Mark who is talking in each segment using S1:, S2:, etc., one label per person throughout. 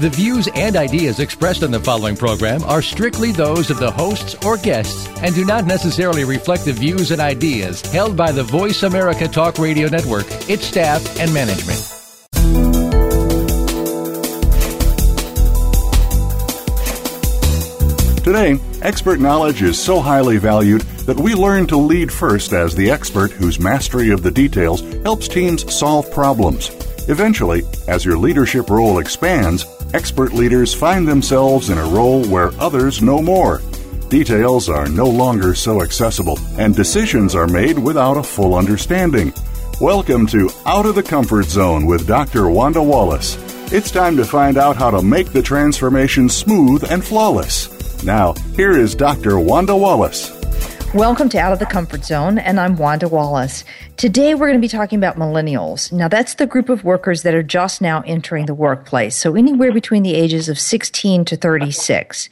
S1: The views and ideas expressed on the following program are strictly those of the hosts or guests and do not necessarily reflect the views and ideas held by the Voice America Talk Radio Network, its staff, and management.
S2: Today, expert knowledge is so highly valued that we learn to lead first as the expert whose mastery of the details helps teams solve problems. Eventually, as your leadership role expands, expert leaders find themselves in a role where others know more. Details are no longer so accessible, and decisions are made without a full understanding. Welcome to Out of the Comfort Zone with Dr. Wanda Wallace. It's time to find out how to make the transformation smooth and flawless. Now, here is Dr. Wanda Wallace.
S3: Welcome to Out of the Comfort Zone, and I'm Wanda Wallace. Today we're going to be talking about millennials. Now, that's the group of workers that are just now entering the workplace, so anywhere between the ages of 16 to 36.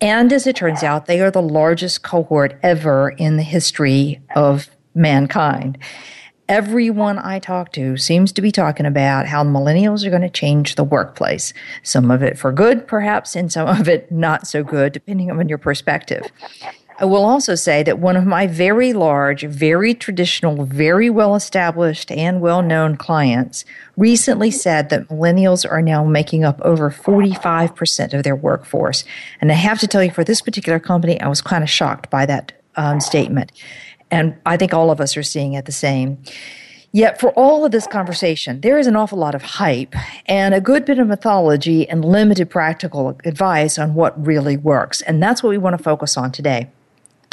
S3: And as it turns out, they are the largest cohort ever in the history of mankind. Everyone I talk to seems to be talking about how millennials are going to change the workplace. Some of it for good, perhaps, and some of it not so good, depending on your perspective. I will also say that one of my very large, very traditional, very well established, and well known clients recently said that millennials are now making up over 45% of their workforce. And I have to tell you, for this particular company, I was kind of shocked by that um, statement. And I think all of us are seeing it the same. Yet, for all of this conversation, there is an awful lot of hype and a good bit of mythology and limited practical advice on what really works. And that's what we want to focus on today.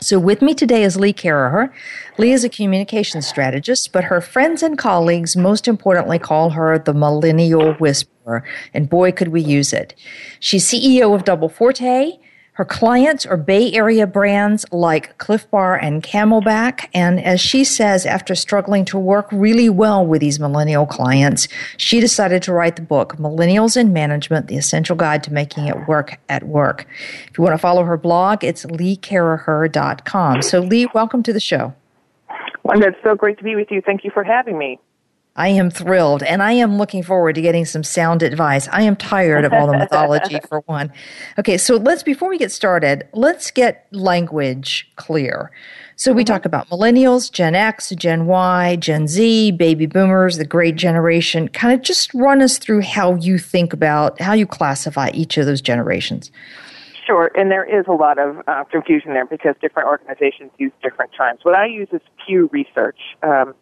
S3: So, with me today is Lee Caraher. Lee is a communications strategist, but her friends and colleagues most importantly call her the millennial whisperer. And boy, could we use it. She's CEO of Double Forte her clients are Bay Area brands like Clif Bar and CamelBak. And as she says, after struggling to work really well with these millennial clients, she decided to write the book, Millennials in Management The Essential Guide to Making It Work at Work. If you want to follow her blog, it's leecaraher.com. So, Lee, welcome to the show.
S4: Wanda, it's so great to be with you. Thank you for having me.
S3: I am thrilled, and I am looking forward to getting some sound advice. I am tired of all the mythology for one. Okay, so let's before we get started, let's get language clear. So we mm-hmm. talk about millennials, Gen X, Gen Y, Gen Z, baby boomers, the great generation. Kind of just run us through how you think about how you classify each of those generations.
S4: Sure, and there is a lot of uh, confusion there because different organizations use different times. What I use is Pew Research. Um,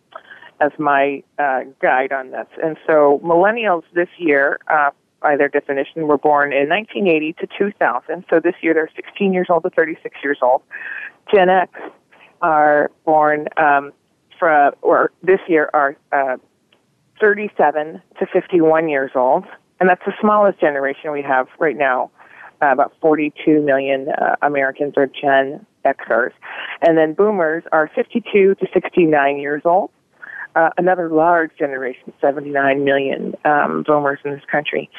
S4: as my uh, guide on this. And so millennials this year, uh, by their definition, were born in 1980 to 2000. So this year they're 16 years old to 36 years old. Gen X are born um, from, or this year are uh, 37 to 51 years old. And that's the smallest generation we have right now. Uh, about 42 million uh, Americans are Gen Xers. And then boomers are 52 to 69 years old uh, another large generation, 79 million um, boomers in this country.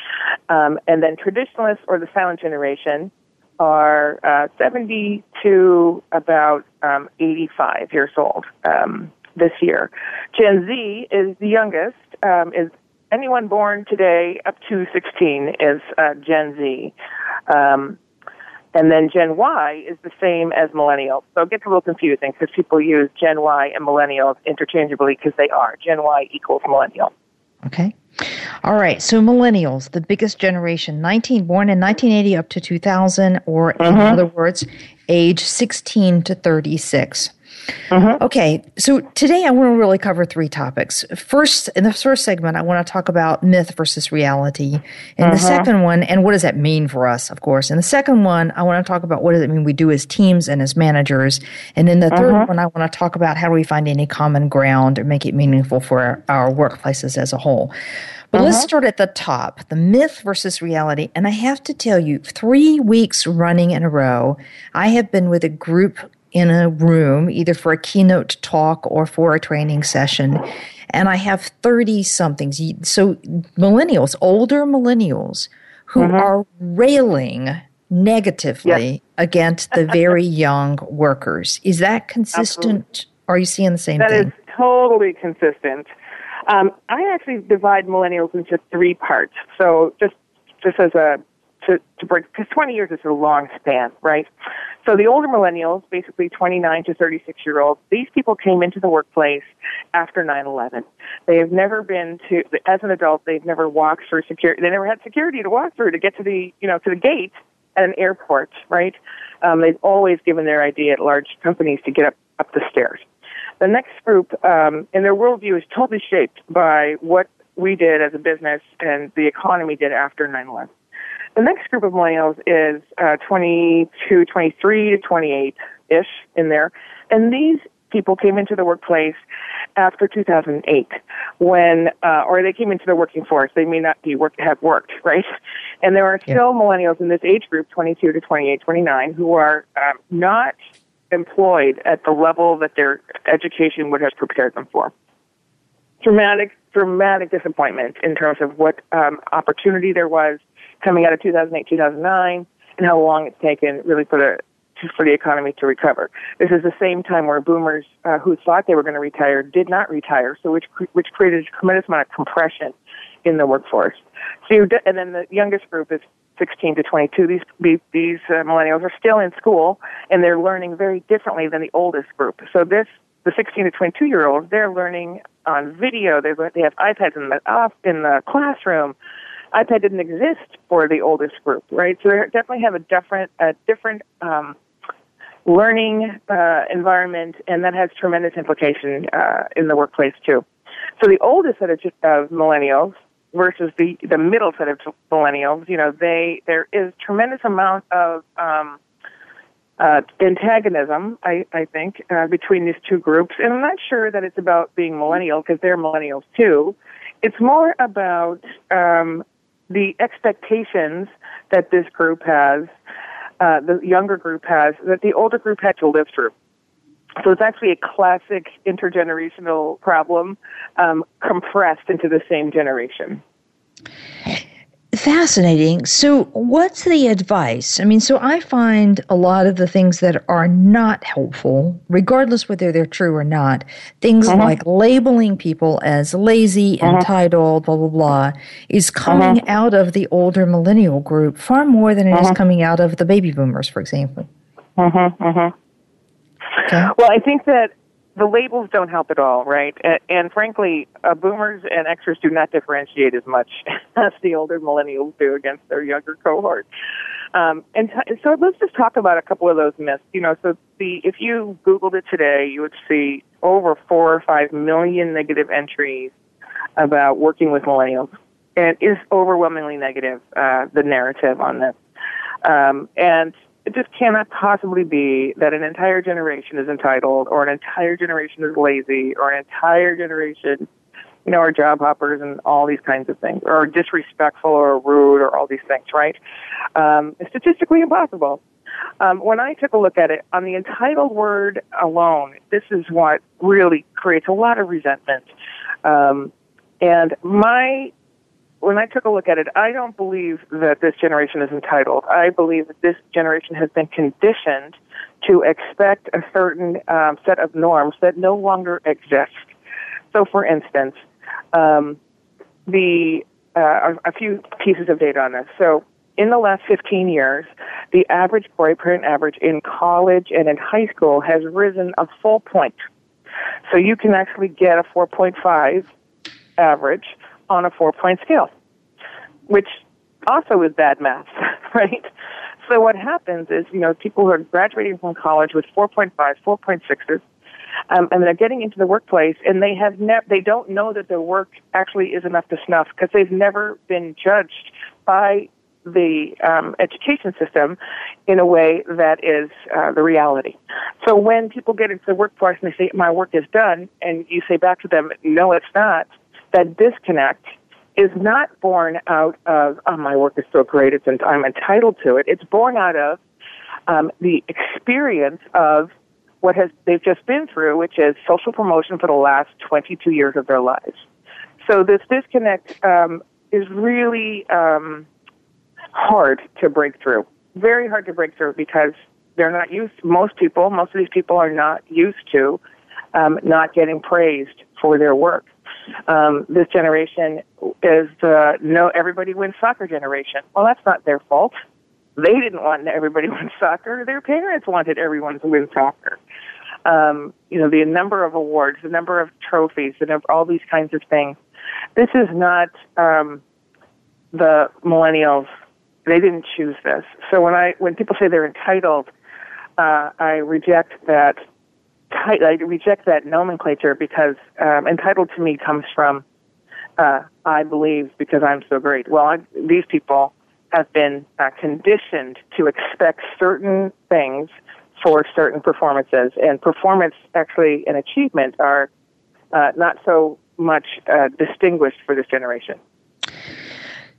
S4: Um, and then traditionalists or the silent generation are uh, 70 to about um, 85 years old um, this year. Gen Z is the youngest, um, is anyone born today up to 16 is uh, Gen Z. Um, and then Gen Y is the same as millennials. So it gets a little confusing because people use Gen Y and millennials interchangeably because they are. Gen Y equals millennial.
S3: Okay. All right. So millennials, the biggest generation, 19 born in 1980 up to 2000 or mm-hmm. in other words, age 16 to 36. Mm-hmm. Okay, so today I want to really cover three topics. First, in the first segment, I want to talk about myth versus reality. In the mm-hmm. second one, and what does that mean for us, of course. In the second one, I want to talk about what does it mean we do as teams and as managers. And in the third mm-hmm. one, I want to talk about how do we find any common ground or make it meaningful for our, our workplaces as a whole. But uh-huh. let's mm-hmm. start at the top the myth versus reality. And I have to tell you, three weeks running in a row, I have been with a group in a room, either for a keynote talk or for a training session, and I have 30 somethings. So, millennials, older millennials, who mm-hmm. are railing negatively yes. against the very young workers. Is that consistent? Absolutely. Are you seeing the same
S4: that
S3: thing?
S4: That is totally consistent. Um, I actually divide millennials into three parts. So just just as a to, to break because 20 years is a long span, right? So the older millennials, basically 29 to 36 year olds, these people came into the workplace after 9/11. They have never been to as an adult. They've never walked through security. They never had security to walk through to get to the you know to the gate at an airport, right? Um, they've always given their ID at large companies to get up up the stairs. The next group, um, and their worldview is totally shaped by what we did as a business and the economy did after 9/11. The next group of millennials is uh, 22, 23 to 28 ish in there, and these people came into the workplace after 2008 when uh, or they came into the working force they may not be work have worked right and there are still yeah. millennials in this age group 22 to 28 29 who are um, not employed at the level that their education would have prepared them for. Dramatic, dramatic disappointment in terms of what um, opportunity there was coming out of 2008, 2009, and how long it's taken really for the for the economy to recover. This is the same time where boomers uh, who thought they were going to retire did not retire, so which which created a tremendous amount of compression in the workforce. So and then the youngest group is 16 to 22, these these uh, millennials are still in school and they're learning very differently than the oldest group. So this the 16 to 22 year olds they're learning on video. They they have iPads in the off in the classroom. iPad didn't exist for the oldest group, right? So they definitely have a different a different um, learning uh, environment, and that has tremendous implication uh, in the workplace too. So the oldest set of, of millennials versus the the middle set of millennials, you know, they there is tremendous amount of um, uh, antagonism, I, I think, uh, between these two groups. And I'm not sure that it's about being millennial because they're millennials too. It's more about um, the expectations that this group has, uh, the younger group has, that the older group had to live through. So it's actually a classic intergenerational problem um, compressed into the same generation.
S3: Fascinating. So, what's the advice? I mean, so I find a lot of the things that are not helpful, regardless whether they're true or not, things uh-huh. like labeling people as lazy, uh-huh. entitled, blah, blah, blah, is coming uh-huh. out of the older millennial group far more than it is coming out of the baby boomers, for example.
S4: Okay. Well, I think that the labels don't help at all, right? And, and frankly, uh, boomers and Xers do not differentiate as much as the older millennials do against their younger cohort. Um, and t- so let's just talk about a couple of those myths. You know, so the if you Googled it today, you would see over four or five million negative entries about working with millennials, and it is overwhelmingly negative. Uh, the narrative on this, um, and it just cannot possibly be that an entire generation is entitled or an entire generation is lazy or an entire generation you know are job hoppers and all these kinds of things or disrespectful or rude or all these things right um, it's statistically impossible um, when I took a look at it, on the entitled word alone, this is what really creates a lot of resentment. Um, and my when I took a look at it, I don't believe that this generation is entitled. I believe that this generation has been conditioned to expect a certain um, set of norms that no longer exist. So, for instance, um, the uh, a few pieces of data on this. So, in the last 15 years, the average boyfriend average in college and in high school has risen a full point. So you can actually get a 4.5 average on a four point scale, which also is bad math, right? So what happens is, you know, people who are graduating from college with 4.5, 4.6s, um, and they're getting into the workplace, and they have never, they don't know that their work actually is enough to snuff because they've never been judged by the um, education system in a way that is uh, the reality. So when people get into the workforce and they say, "My work is done," and you say back to them, "No, it's not," that disconnect is not born out of oh, my work is so great, it's I'm entitled to it. It's born out of um, the experience of what has they've just been through, which is social promotion for the last 22 years of their lives. So this disconnect um, is really um, hard to break through. Very hard to break through because they're not used. Most people, most of these people are not used to um, not getting praised for their work. Um, this generation is the no everybody wins soccer generation. Well, that's not their fault. They didn't want everybody to win soccer. Their parents wanted everyone to win soccer. Um, you know, the number of awards, the number of trophies, the number, all these kinds of things. This is not um, the millennials. They didn't choose this. So when I when people say they're entitled, uh, I reject that. I reject that nomenclature because um, entitled to me comes from uh, I believe because I'm so great. Well, I, these people have been uh, conditioned to expect certain things for certain performances, and performance actually and achievement are uh, not so much uh, distinguished for this generation.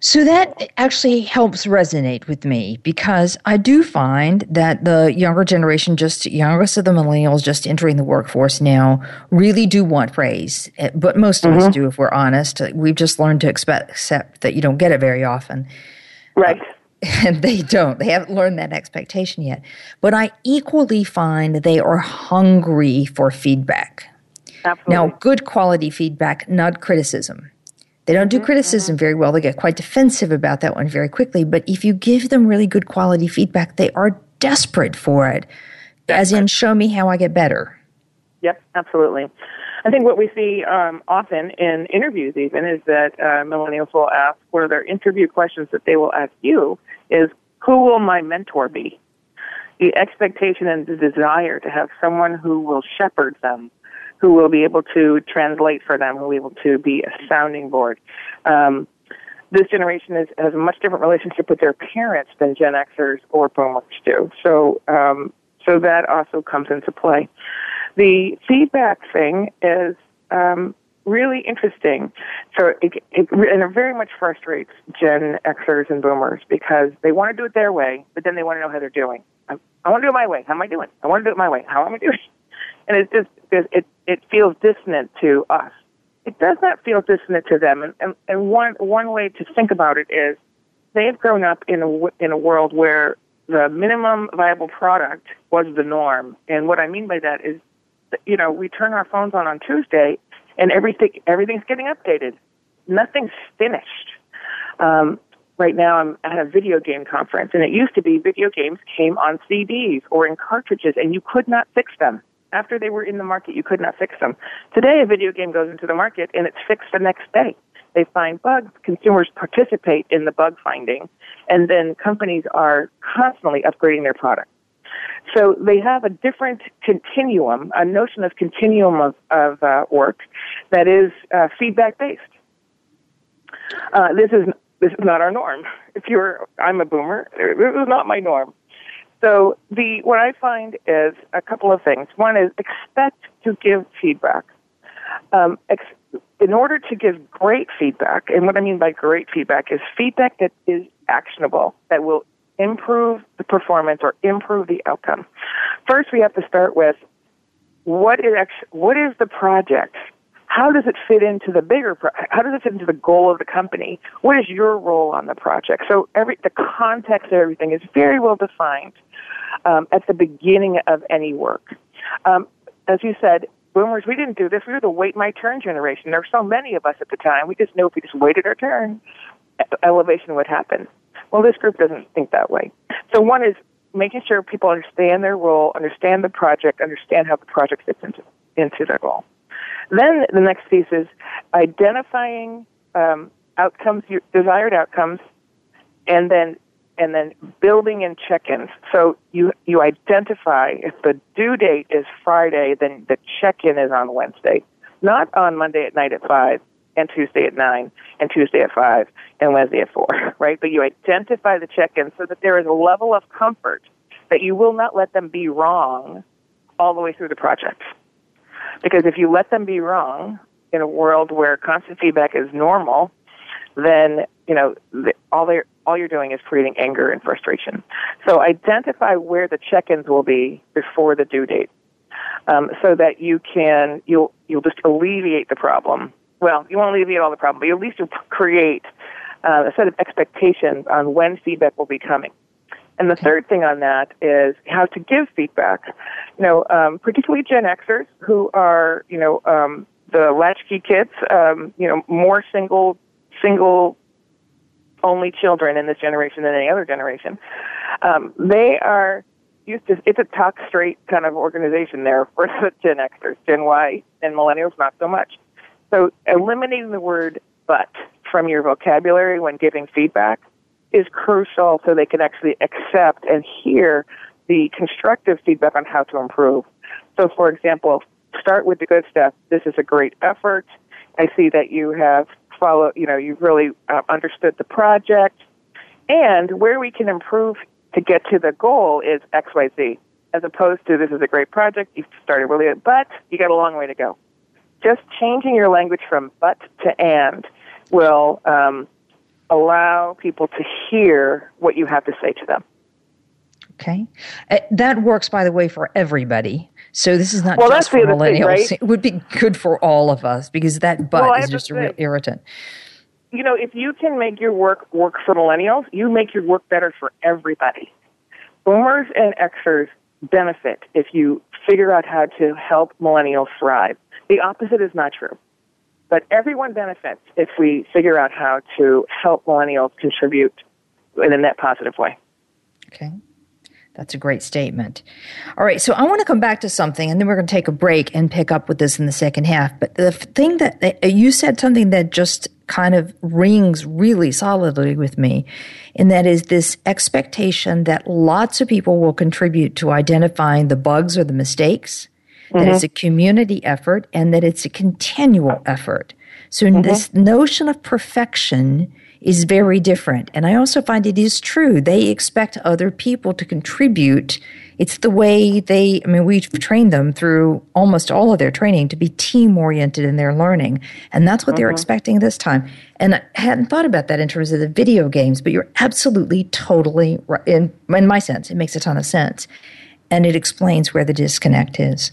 S3: So that actually helps resonate with me because I do find that the younger generation, just youngest of the millennials, just entering the workforce now, really do want praise. Eh, but most of mm-hmm. us do, if we're honest. We've just learned to expect, accept that you don't get it very often.
S4: Right.
S3: And they don't. They haven't learned that expectation yet. But I equally find they are hungry for feedback.
S4: Absolutely.
S3: Now, good quality feedback, not criticism. They don't do mm-hmm. criticism very well. They get quite defensive about that one very quickly. But if you give them really good quality feedback, they are desperate for it, desperate. as in, show me how I get better.
S4: Yep, absolutely. I think what we see um, often in interviews, even, is that uh, millennials will ask, one of their interview questions that they will ask you is, Who will my mentor be? The expectation and the desire to have someone who will shepherd them who will be able to translate for them, who will be able to be a sounding board. Um, this generation is, has a much different relationship with their parents than Gen Xers or Boomers do. So, um, so that also comes into play. The feedback thing is um, really interesting. So, it, it, and it very much frustrates Gen Xers and Boomers because they want to do it their way, but then they want to know how they're doing. I, I want to do it my way. How am I doing? I want to do it my way. How am I doing? And it just it it feels dissonant to us. It does not feel dissonant to them. And, and, and one one way to think about it is they have grown up in a in a world where the minimum viable product was the norm. And what I mean by that is, you know, we turn our phones on on Tuesday, and everything everything's getting updated. Nothing's finished. Um, right now, I'm at a video game conference, and it used to be video games came on CDs or in cartridges, and you could not fix them after they were in the market, you could not fix them. Today, a video game goes into the market and it's fixed the next day. They find bugs, consumers participate in the bug finding, and then companies are constantly upgrading their product. So they have a different continuum, a notion of continuum of, of uh, work that is uh, feedback based. Uh, this is this is not our norm. If you're, I'm a boomer. This is not my norm. So the what I find is a couple of things. One is expect to give feedback. Um, ex- in order to give great feedback, and what I mean by great feedback is feedback that is actionable, that will improve the performance or improve the outcome. First, we have to start with what is what is the project how does it fit into the bigger pro- how does it fit into the goal of the company? What is your role on the project? So every the context of everything is very well defined um, at the beginning of any work. Um, as you said boomers we didn't do this. We were the wait my turn generation. There were so many of us at the time. We just knew if we just waited our turn elevation would happen. Well this group doesn't think that way. So one is making sure people understand their role understand the project understand how the project fits into into their goal then the next piece is identifying um, outcomes, desired outcomes, and then and then building in check-ins. So you you identify if the due date is Friday, then the check-in is on Wednesday, not on Monday at night at five, and Tuesday at nine, and Tuesday at five, and Wednesday at four, right? But you identify the check-in so that there is a level of comfort that you will not let them be wrong all the way through the project. Because if you let them be wrong in a world where constant feedback is normal, then you know the, all they all you're doing is creating anger and frustration. So identify where the check-ins will be before the due date. um, so that you can you'll you'll just alleviate the problem. Well, you won't alleviate all the problem, but you at least create uh, a set of expectations on when feedback will be coming. And the third thing on that is how to give feedback. You know, um, particularly Gen Xers who are, you know, um, the latchkey kids, um, you know, more single, single only children in this generation than any other generation. Um, they are used to, it's a talk straight kind of organization there for the Gen Xers, Gen Y, and millennials not so much. So eliminating the word but from your vocabulary when giving feedback is crucial so they can actually accept and hear the constructive feedback on how to improve. So, for example, start with the good stuff. This is a great effort. I see that you have followed, you know, you've really uh, understood the project. And where we can improve to get to the goal is XYZ, as opposed to this is a great project, you've started really, but you got a long way to go. Just changing your language from but to and will um, allow people to hear what you have to say to them.
S3: Okay. Uh, that works, by the way, for everybody. So this is not
S4: well,
S3: just for millennials.
S4: Thing, right?
S3: It would be good for all of us because that but well, is just a real irritant.
S4: You know, if you can make your work work for millennials, you make your work better for everybody. Boomers and Xers benefit if you figure out how to help millennials thrive. The opposite is not true. But everyone benefits if we figure out how to help millennials contribute in a net positive way.
S3: Okay. That's a great statement. All right, so I want to come back to something, and then we're going to take a break and pick up with this in the second half. But the thing that uh, you said something that just kind of rings really solidly with me, and that is this expectation that lots of people will contribute to identifying the bugs or the mistakes, mm-hmm. that it's a community effort, and that it's a continual effort. So, mm-hmm. this notion of perfection is very different. And I also find it is true. They expect other people to contribute. It's the way they, I mean, we've trained them through almost all of their training to be team oriented in their learning. And that's what they're mm-hmm. expecting this time. And I hadn't thought about that in terms of the video games, but you're absolutely totally right. In, in my sense, it makes a ton of sense and it explains where the disconnect is.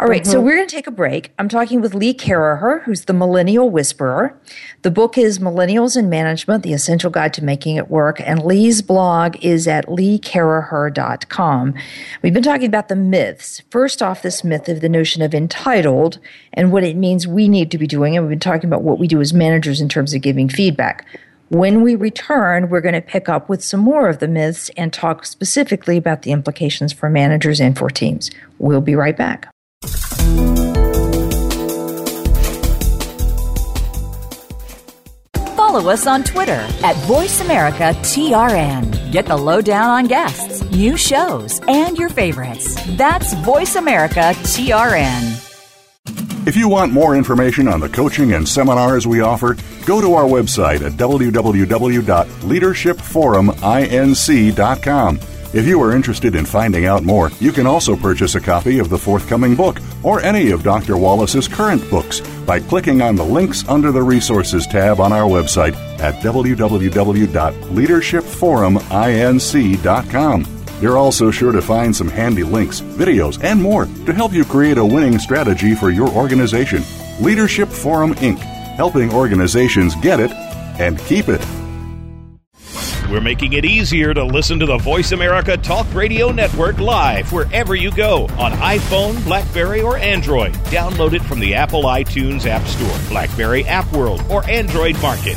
S3: All right, mm-hmm. so we're going to take a break. I'm talking with Lee Caraher, who's the Millennial Whisperer. The book is Millennials in Management, The Essential Guide to Making It Work, and Lee's blog is at leecaraher.com. We've been talking about the myths. First off, this myth of the notion of entitled and what it means we need to be doing, and we've been talking about what we do as managers in terms of giving feedback. When we return, we're going to pick up with some more of the myths and talk specifically about the implications for managers and for teams. We'll be right back.
S5: Follow us on Twitter at VoiceAmericaTRN. Get the lowdown on guests, new shows, and your favorites. That's VoiceAmericaTRN.
S2: If you want more information on the coaching and seminars we offer, go to our website at www.leadershipforuminc.com. If you are interested in finding out more, you can also purchase a copy of the forthcoming book or any of Dr. Wallace's current books by clicking on the links under the Resources tab on our website at www.leadershipforuminc.com. You're also sure to find some handy links, videos, and more to help you create a winning strategy for your organization. Leadership Forum Inc., helping organizations get it and keep it.
S6: We're making it easier to listen to the Voice America Talk Radio Network live wherever you go on iPhone, Blackberry, or Android. Download it from the Apple iTunes App Store, Blackberry App World, or Android Market.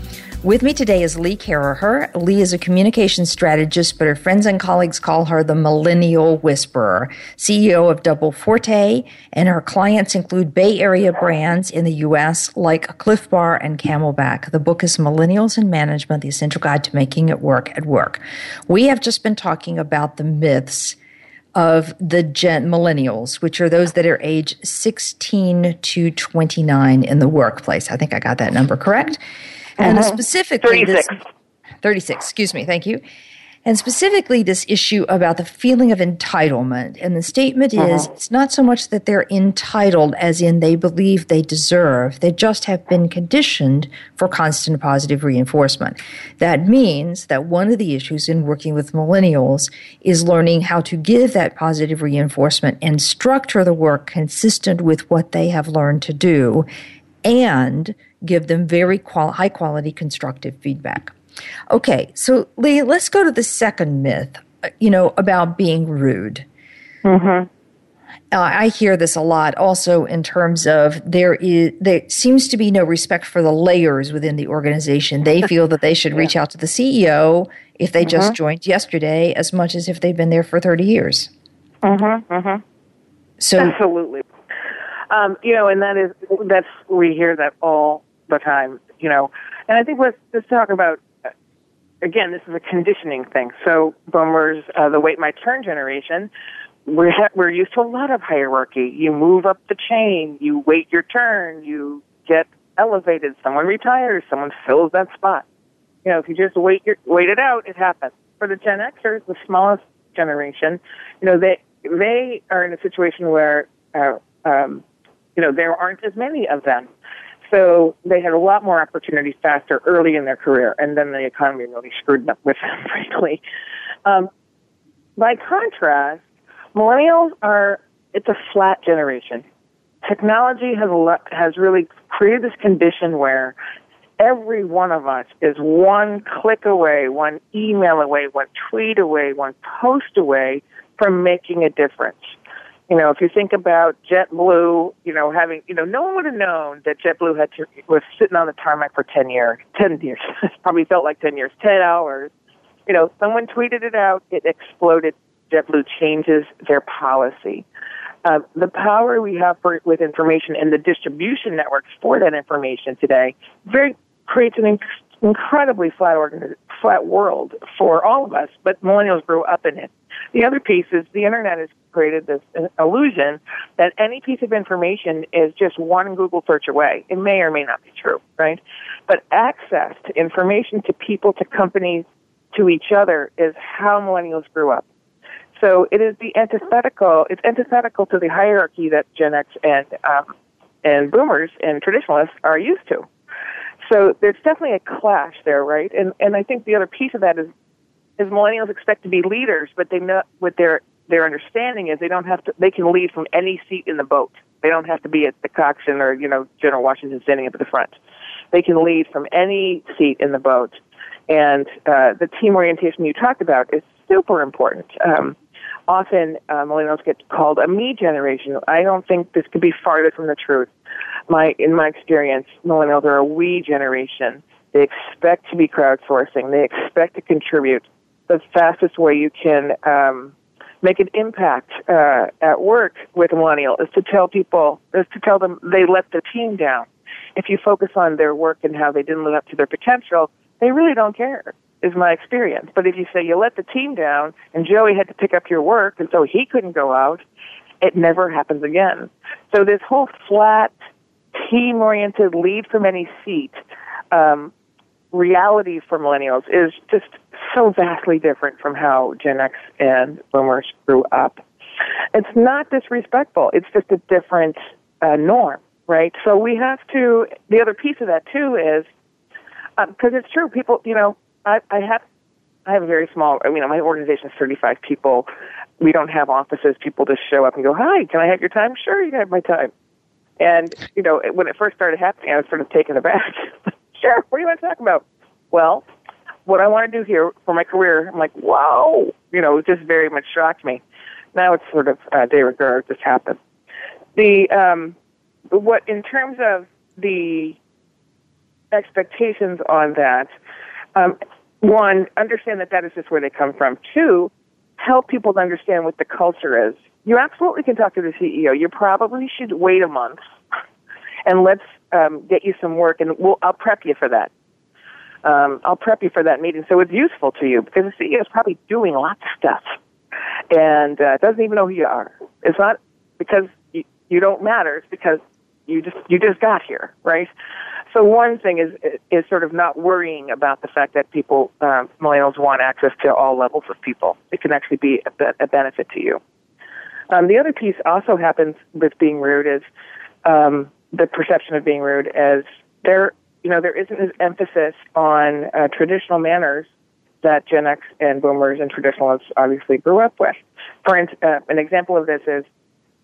S3: With me today is Lee Caraher. Lee is a communication strategist, but her friends and colleagues call her the Millennial Whisperer, CEO of Double Forte, and her clients include Bay Area brands in the U.S. like Clif Bar and CamelBak. The book is Millennials in Management, The Essential Guide to Making It Work at Work. We have just been talking about the myths of the gen- millennials, which are those that are age 16 to 29 in the workplace. I think I got that number correct. And
S4: Mhm.
S3: specifically,
S4: 36.
S3: this 36, excuse me, thank you. And specifically, this issue about the feeling of entitlement. And the statement is it's not so much that they're entitled as in they believe they deserve, they just have been conditioned for constant positive reinforcement. That means that one of the issues in working with millennials is learning how to give that positive reinforcement and structure the work consistent with what they have learned to do and give them very qual- high quality constructive feedback. Okay, so Lee, let's go to the second myth, you know, about being rude. Uh, I hear this a lot also in terms of there is there seems to be no respect for the layers within the organization. They feel that they should reach out to the CEO if they just joined yesterday as much as if they've been there for 30 years.
S4: Mm-hmm, mm-hmm.
S3: So
S4: Absolutely. Um, you know, and that is that's we hear that all the time. You know, and I think let's let's talk about uh, again. This is a conditioning thing. So boomers, uh, the wait my turn generation, we're ha- we're used to a lot of hierarchy. You move up the chain, you wait your turn, you get elevated. Someone retires, someone fills that spot. You know, if you just wait your wait it out, it happens. For the Gen Xers, the smallest generation, you know, they they are in a situation where uh, um, you know there aren't as many of them, so they had a lot more opportunities faster early in their career, and then the economy really screwed up with them, frankly. Um, by contrast, millennials are it's a flat generation. Technology has has really created this condition where every one of us is one click away, one email away, one tweet away, one post away from making a difference. You know, if you think about JetBlue, you know, having, you know, no one would have known that JetBlue had to, was sitting on the tarmac for 10 years, 10 years, probably felt like 10 years, 10 hours. You know, someone tweeted it out, it exploded. JetBlue changes their policy. Uh, the power we have for, with information and the distribution networks for that information today very creates an inc- incredibly flat organ- flat world for all of us, but millennials grew up in it. The other piece is the internet has created this illusion that any piece of information is just one Google search away. It may or may not be true, right? But access to information, to people, to companies, to each other is how millennials grew up. So it is the antithetical. It's antithetical to the hierarchy that Gen X and um, and Boomers and traditionalists are used to. So there's definitely a clash there, right? And and I think the other piece of that is is millennials expect to be leaders, but they know what their their understanding is they don't have to. They can lead from any seat in the boat. They don't have to be at the coxswain or you know General Washington standing up at the front. They can lead from any seat in the boat. And uh, the team orientation you talked about is super important. Um, often uh, millennials get called a me generation. I don't think this could be farther from the truth. My, in my experience, millennials are a we generation. They expect to be crowdsourcing. They expect to contribute. The fastest way you can um, make an impact uh, at work with millennial is to tell people, is to tell them they let the team down. If you focus on their work and how they didn't live up to their potential, they really don't care is my experience. But if you say you let the team down and Joey had to pick up your work and so he couldn't go out, it never happens again. So this whole flat, team oriented, lead from any seat um, reality for millennials is just so vastly different from how Gen X and Boomers grew up. It's not disrespectful, it's just a different uh, norm, right? So we have to, the other piece of that too is, because uh, it's true, people, you know, I, I have I have a very small. I mean, my organization is 35 people. We don't have offices. People just show up and go, "Hi, can I have your time?" Sure, you can have my time. And you know, when it first started happening, I was sort of taken aback. sure, what do you want to talk about? Well, what I want to do here for my career, I'm like, wow, you know, it just very much shocked me. Now it's sort of uh, de rigueur, just happened. The um, what in terms of the expectations on that. Um, one, understand that that is just where they come from. Two, help people to understand what the culture is. You absolutely can talk to the CEO. You probably should wait a month and let's um, get you some work, and we'll, I'll prep you for that. Um, I'll prep you for that meeting so it's useful to you because the CEO is probably doing lots of stuff and uh, doesn't even know who you are. It's not because you, you don't matter. It's because you just you just got here, right? So one thing is is sort of not worrying about the fact that people um, millennials want access to all levels of people. It can actually be a, a benefit to you. Um, the other piece also happens with being rude is um, the perception of being rude as there you know there isn't an emphasis on uh, traditional manners that Gen X and Boomers and traditionalists obviously grew up with. For uh, an example of this is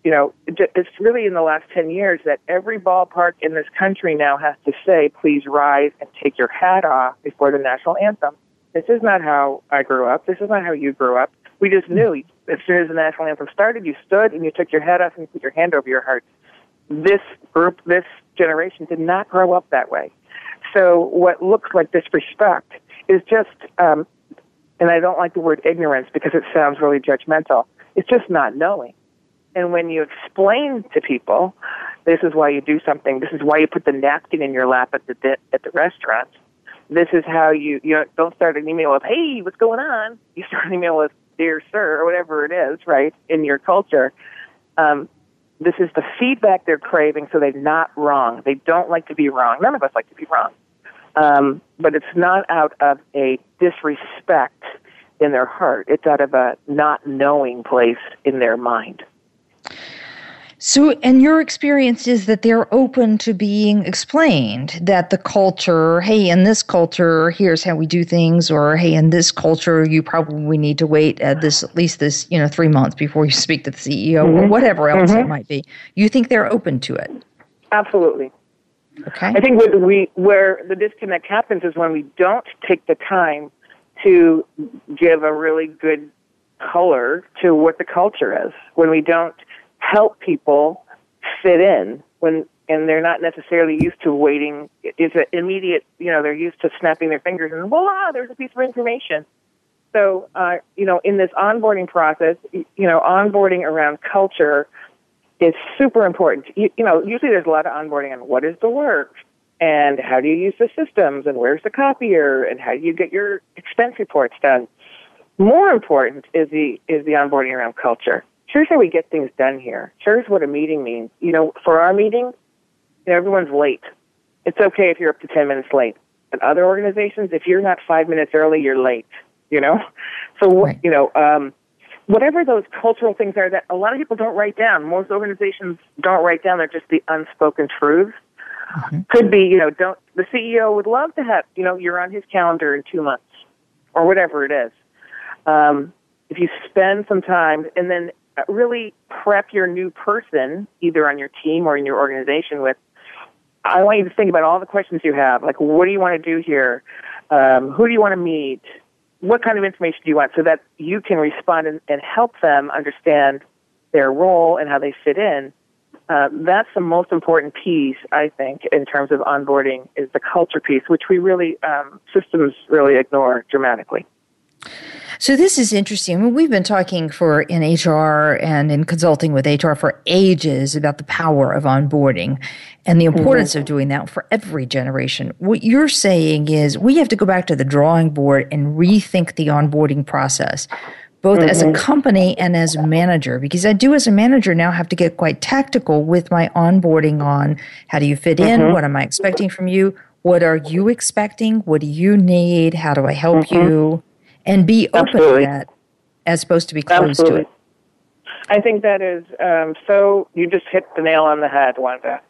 S4: you know, it's really in the last 10 years that every ballpark in this country now has to say, please rise and take your hat off before the national anthem. This is not how I grew up. This is not how you grew up. We just knew as soon as the national anthem started, you stood and you took your head off and you put your hand over your heart. This group, this generation did not grow up that way. So what looks like disrespect is just, um, and I don't like the word ignorance because it sounds really judgmental. It's just not knowing. And when you explain to people, this is why you do something. This is why you put the napkin in your lap at the at the restaurant. This is how you you don't start an email with "Hey, what's going on?" You start an email with "Dear Sir" or whatever it is, right? In your culture, um, this is the feedback they're craving, so they're not wrong. They don't like to be wrong. None of us like to be wrong, um, but it's not out of a disrespect in their heart. It's out of a not knowing place in their mind.
S3: So, and your experience is that they're open to being explained that the culture, hey, in this culture, here's how we do things, or hey, in this culture, you probably need to wait at this at least this, you know, three months before you speak to the CEO mm-hmm. or whatever else mm-hmm. it might be. You think they're open to it?
S4: Absolutely.
S3: Okay.
S4: I think what we where the disconnect happens is when we don't take the time to give a really good color to what the culture is. When we don't help people fit in when and they're not necessarily used to waiting. It's an immediate, you know, they're used to snapping their fingers and voila, there's a piece of information. So, uh, you know, in this onboarding process, you know, onboarding around culture is super important. You, you know, usually there's a lot of onboarding on what is the work and how do you use the systems and where's the copier and how do you get your expense reports done. More important is the is the onboarding around culture here's how we get things done here. Here's what a meeting means. You know, for our meeting, you know, everyone's late. It's okay if you're up to 10 minutes late. At other organizations, if you're not five minutes early, you're late, you know? So, right. you know, um, whatever those cultural things are that a lot of people don't write down. Most organizations don't write down. They're just the unspoken truths. Mm-hmm. Could be, you know, don't, the CEO would love to have, you know, you're on his calendar in two months or whatever it is. Um, if you spend some time and then really prep your new person, either on your team or in your organization, with I want you to think about all the questions you have. Like, what do you want to do here? Um, who do you want to meet? What kind of information do you want so that you can respond and, and help them understand their role and how they fit in? Uh, that's the most important piece, I think, in terms of onboarding is the culture piece, which we really, um, systems really ignore dramatically.
S3: So this is interesting. We've been talking for in HR and in consulting with HR for ages about the power of onboarding and the mm-hmm. importance mm-hmm. of doing that for every generation. What you're saying is we have to go back to the drawing board and rethink the onboarding process. Both mm-hmm. as a mm-hmm. company and as a manager, because I do as a manager now have to get quite tactical with my onboarding on how do you fit in? Mm-hmm. What am I expecting from you? What are you expecting? What do you need? How do I help mm-hmm. you? And be open Absolutely. to that as opposed to be closed
S4: Absolutely.
S3: to it.
S4: I think that is um, so. You just hit the nail on the head, Wanda.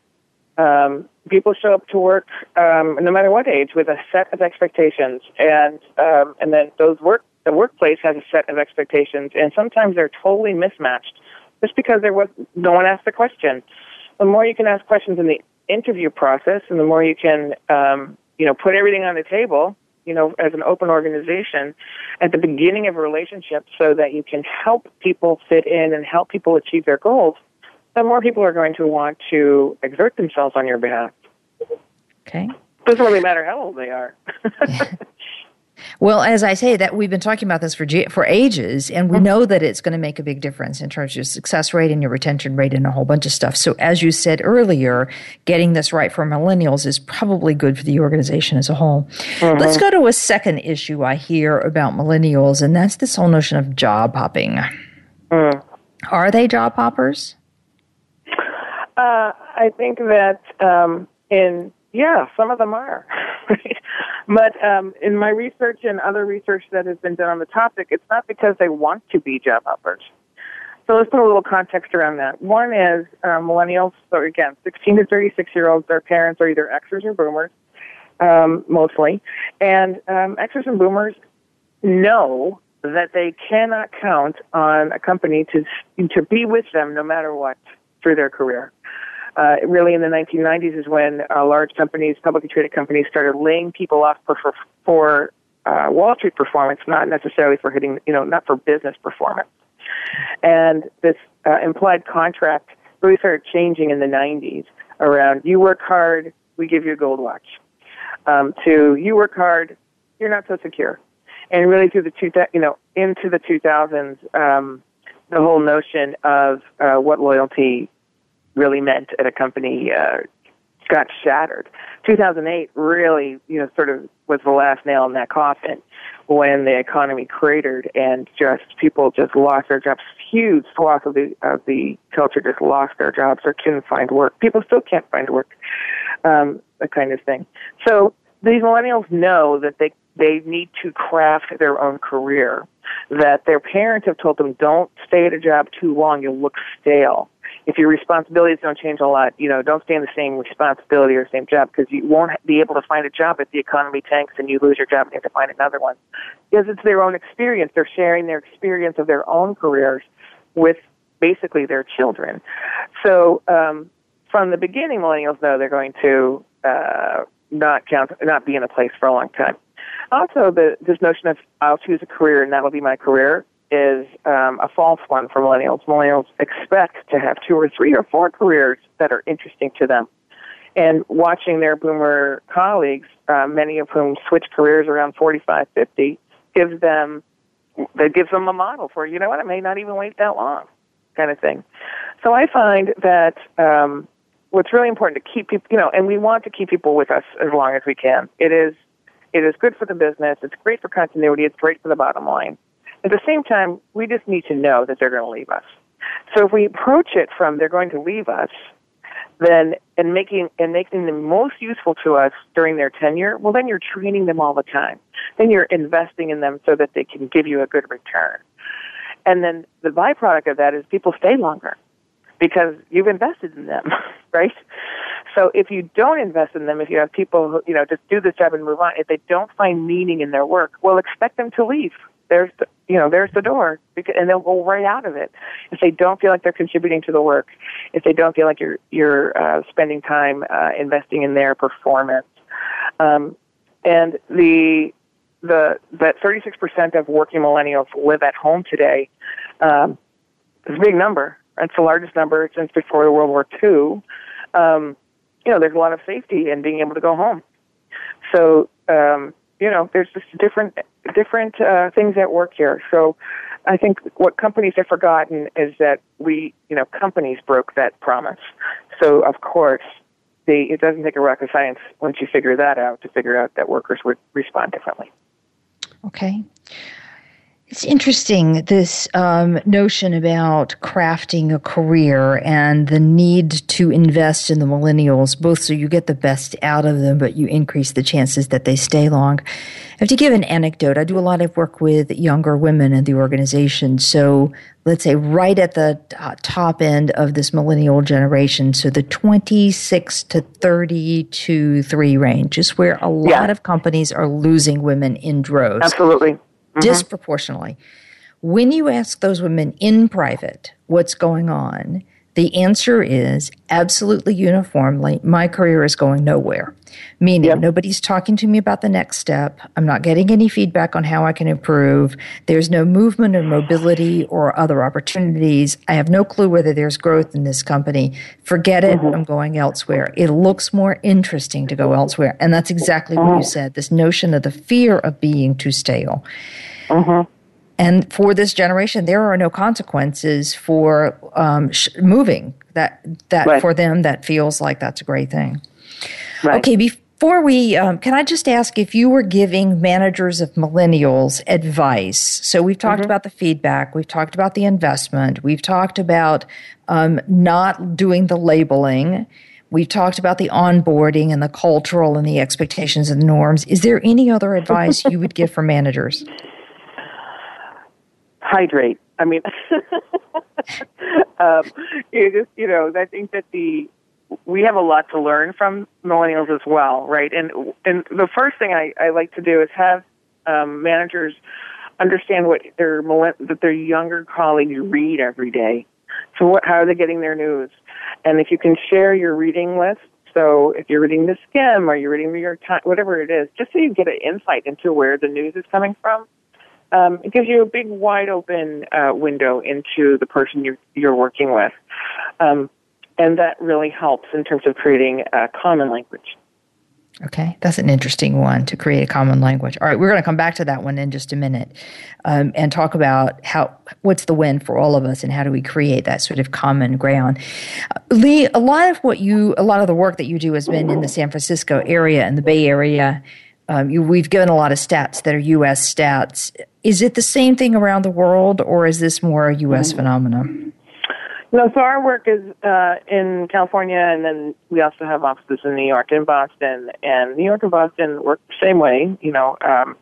S4: Um, people show up to work, um, no matter what age, with a set of expectations, and um, and then those work the workplace has a set of expectations, and sometimes they're totally mismatched, just because there was no one asked the question. The more you can ask questions in the interview process, and the more you can, um, you know, put everything on the table, you know, as an open organization at the beginning of a relationship so that you can help people fit in and help people achieve their goals, then more people are going to want to exert themselves on your behalf.
S3: Okay.
S4: Doesn't really matter how old they are.
S3: Well, as I say, that we've been talking about this for for ages, and we mm-hmm. know that it's going to make a big difference in terms of your success rate and your retention rate and a whole bunch of stuff. So, as you said earlier, getting this right for millennials is probably good for the organization as a whole. Mm-hmm. Let's go to a second issue I hear about millennials, and that's this whole notion of job hopping. Mm. Are they job hoppers?
S4: Uh, I think that um, in yeah, some of them are. but um, in my research and other research that has been done on the topic, it's not because they want to be job hoppers. So let's put a little context around that. One is um, millennials, so again, 16 to 36 year olds, their parents are either Xers or Boomers, um, mostly. And um, Xers and Boomers know that they cannot count on a company to, to be with them no matter what through their career uh, really in the 1990s is when uh, large companies, publicly traded companies, started laying people off for for, for uh, Wall Street performance, not necessarily for hitting, you know, not for business performance. And this uh, implied contract really started changing in the 90s around you work hard, we give you a gold watch. Um, to you work hard, you're not so secure. And really through the two, you know, into the 2000s, um, the whole notion of uh, what loyalty really meant at a company uh, got shattered. 2008 really, you know, sort of was the last nail in that coffin when the economy cratered and just people just lost their jobs. Huge swath of the of the culture just lost their jobs or couldn't find work. People still can't find work. Um, that kind of thing. So these millennials know that they they need to craft their own career. That their parents have told them, don't stay at a job too long, you'll look stale if your responsibilities don't change a lot, you know, don't stay in the same responsibility or same job because you won't be able to find a job if the economy tanks and you lose your job and you have to find another one. Because it's their own experience. They're sharing their experience of their own careers with basically their children. So, um, from the beginning, millennials know they're going to uh, not count, not be in a place for a long time. Also, the this notion of I'll choose a career and that'll be my career is um, a false one for millennials. Millennials expect to have two or three or four careers that are interesting to them. And watching their boomer colleagues, uh, many of whom switch careers around 45, 50, gives them that gives them a model for you know what I may not even wait that long, kind of thing. So I find that um, what's really important to keep people, you know, and we want to keep people with us as long as we can. It is it is good for the business. It's great for continuity. It's great for the bottom line. At the same time, we just need to know that they're going to leave us. So if we approach it from they're going to leave us, then and making and making them most useful to us during their tenure, well then you're training them all the time. Then you're investing in them so that they can give you a good return. And then the byproduct of that is people stay longer because you've invested in them, right? So if you don't invest in them, if you have people who, you know, just do this job and move on, if they don't find meaning in their work, well, expect them to leave there's the, you know there's the door and they'll go right out of it. If they don't feel like they're contributing to the work if they don't feel like you're you're uh, spending time uh, investing in their performance. Um, and the the that 36% of working millennials live at home today um, is a big number. It's the largest number since before World War II um, you know there's a lot of safety in being able to go home. So um, you know, there's just different different uh, things at work here. So I think what companies have forgotten is that we, you know, companies broke that promise. So of course, they, it doesn't take a rocket science once you figure that out to figure out that workers would respond differently.
S3: Okay. It's interesting, this um, notion about crafting a career and the need to invest in the millennials, both so you get the best out of them, but you increase the chances that they stay long. I have to give an anecdote. I do a lot of work with younger women in the organization. So let's say right at the uh, top end of this millennial generation, so the 26 to 32, 3 range is where a lot yeah. of companies are losing women in droves.
S4: Absolutely
S3: mm-hmm. disproportionately. When you ask those women in private what's going on, The answer is absolutely uniformly my career is going nowhere. Meaning, yep. nobody's talking to me about the next step. I'm not getting any feedback on how I can improve. There's no movement or mobility or other opportunities. I have no clue whether there's growth in this company. Forget it. Mm-hmm. I'm going elsewhere. It looks more interesting to go elsewhere. And that's exactly what you mm-hmm. said this notion of the fear of being too stale. Mm-hmm. And for this generation, there are no consequences for um, sh- moving. That that right. for them, that feels like that's a great thing. Right. Okay, before we, um, can I just ask if you were giving managers of millennials advice? So we've talked mm-hmm. about the feedback, we've talked about the investment, we've talked about um, not doing the labeling. We've talked about the onboarding and the cultural and the expectations and the norms. Is there any other advice you would give for managers?
S4: Hydrate. I mean, um, you just you know, I think that the we have a lot to learn from millennials as well, right? And and the first thing I, I like to do is have um, managers understand what their that their younger colleagues read every day. So what, how are they getting their news? And if you can share your reading list, so if you're reading the Skimm or you're reading the New York Times, whatever it is, just so you get an insight into where the news is coming from, um, it gives you a big, wide open uh, window into the person you're, you're working with. Um, and that really helps in terms of creating a common language.
S3: Okay, that's an interesting one to create a common language. All right, we're going to come back to that one in just a minute, um, and talk about how what's the win for all of us, and how do we create that sort of common ground. Uh, Lee, a lot of what you, a lot of the work that you do has been in the San Francisco area and the Bay Area. Um, you, we've given a lot of stats that are U.S. stats. Is it the same thing around the world, or is this more a U.S. phenomenon?
S4: No, so our work is uh, in California, and then we also have offices in New York and Boston. And New York and Boston work the same way. You know, um,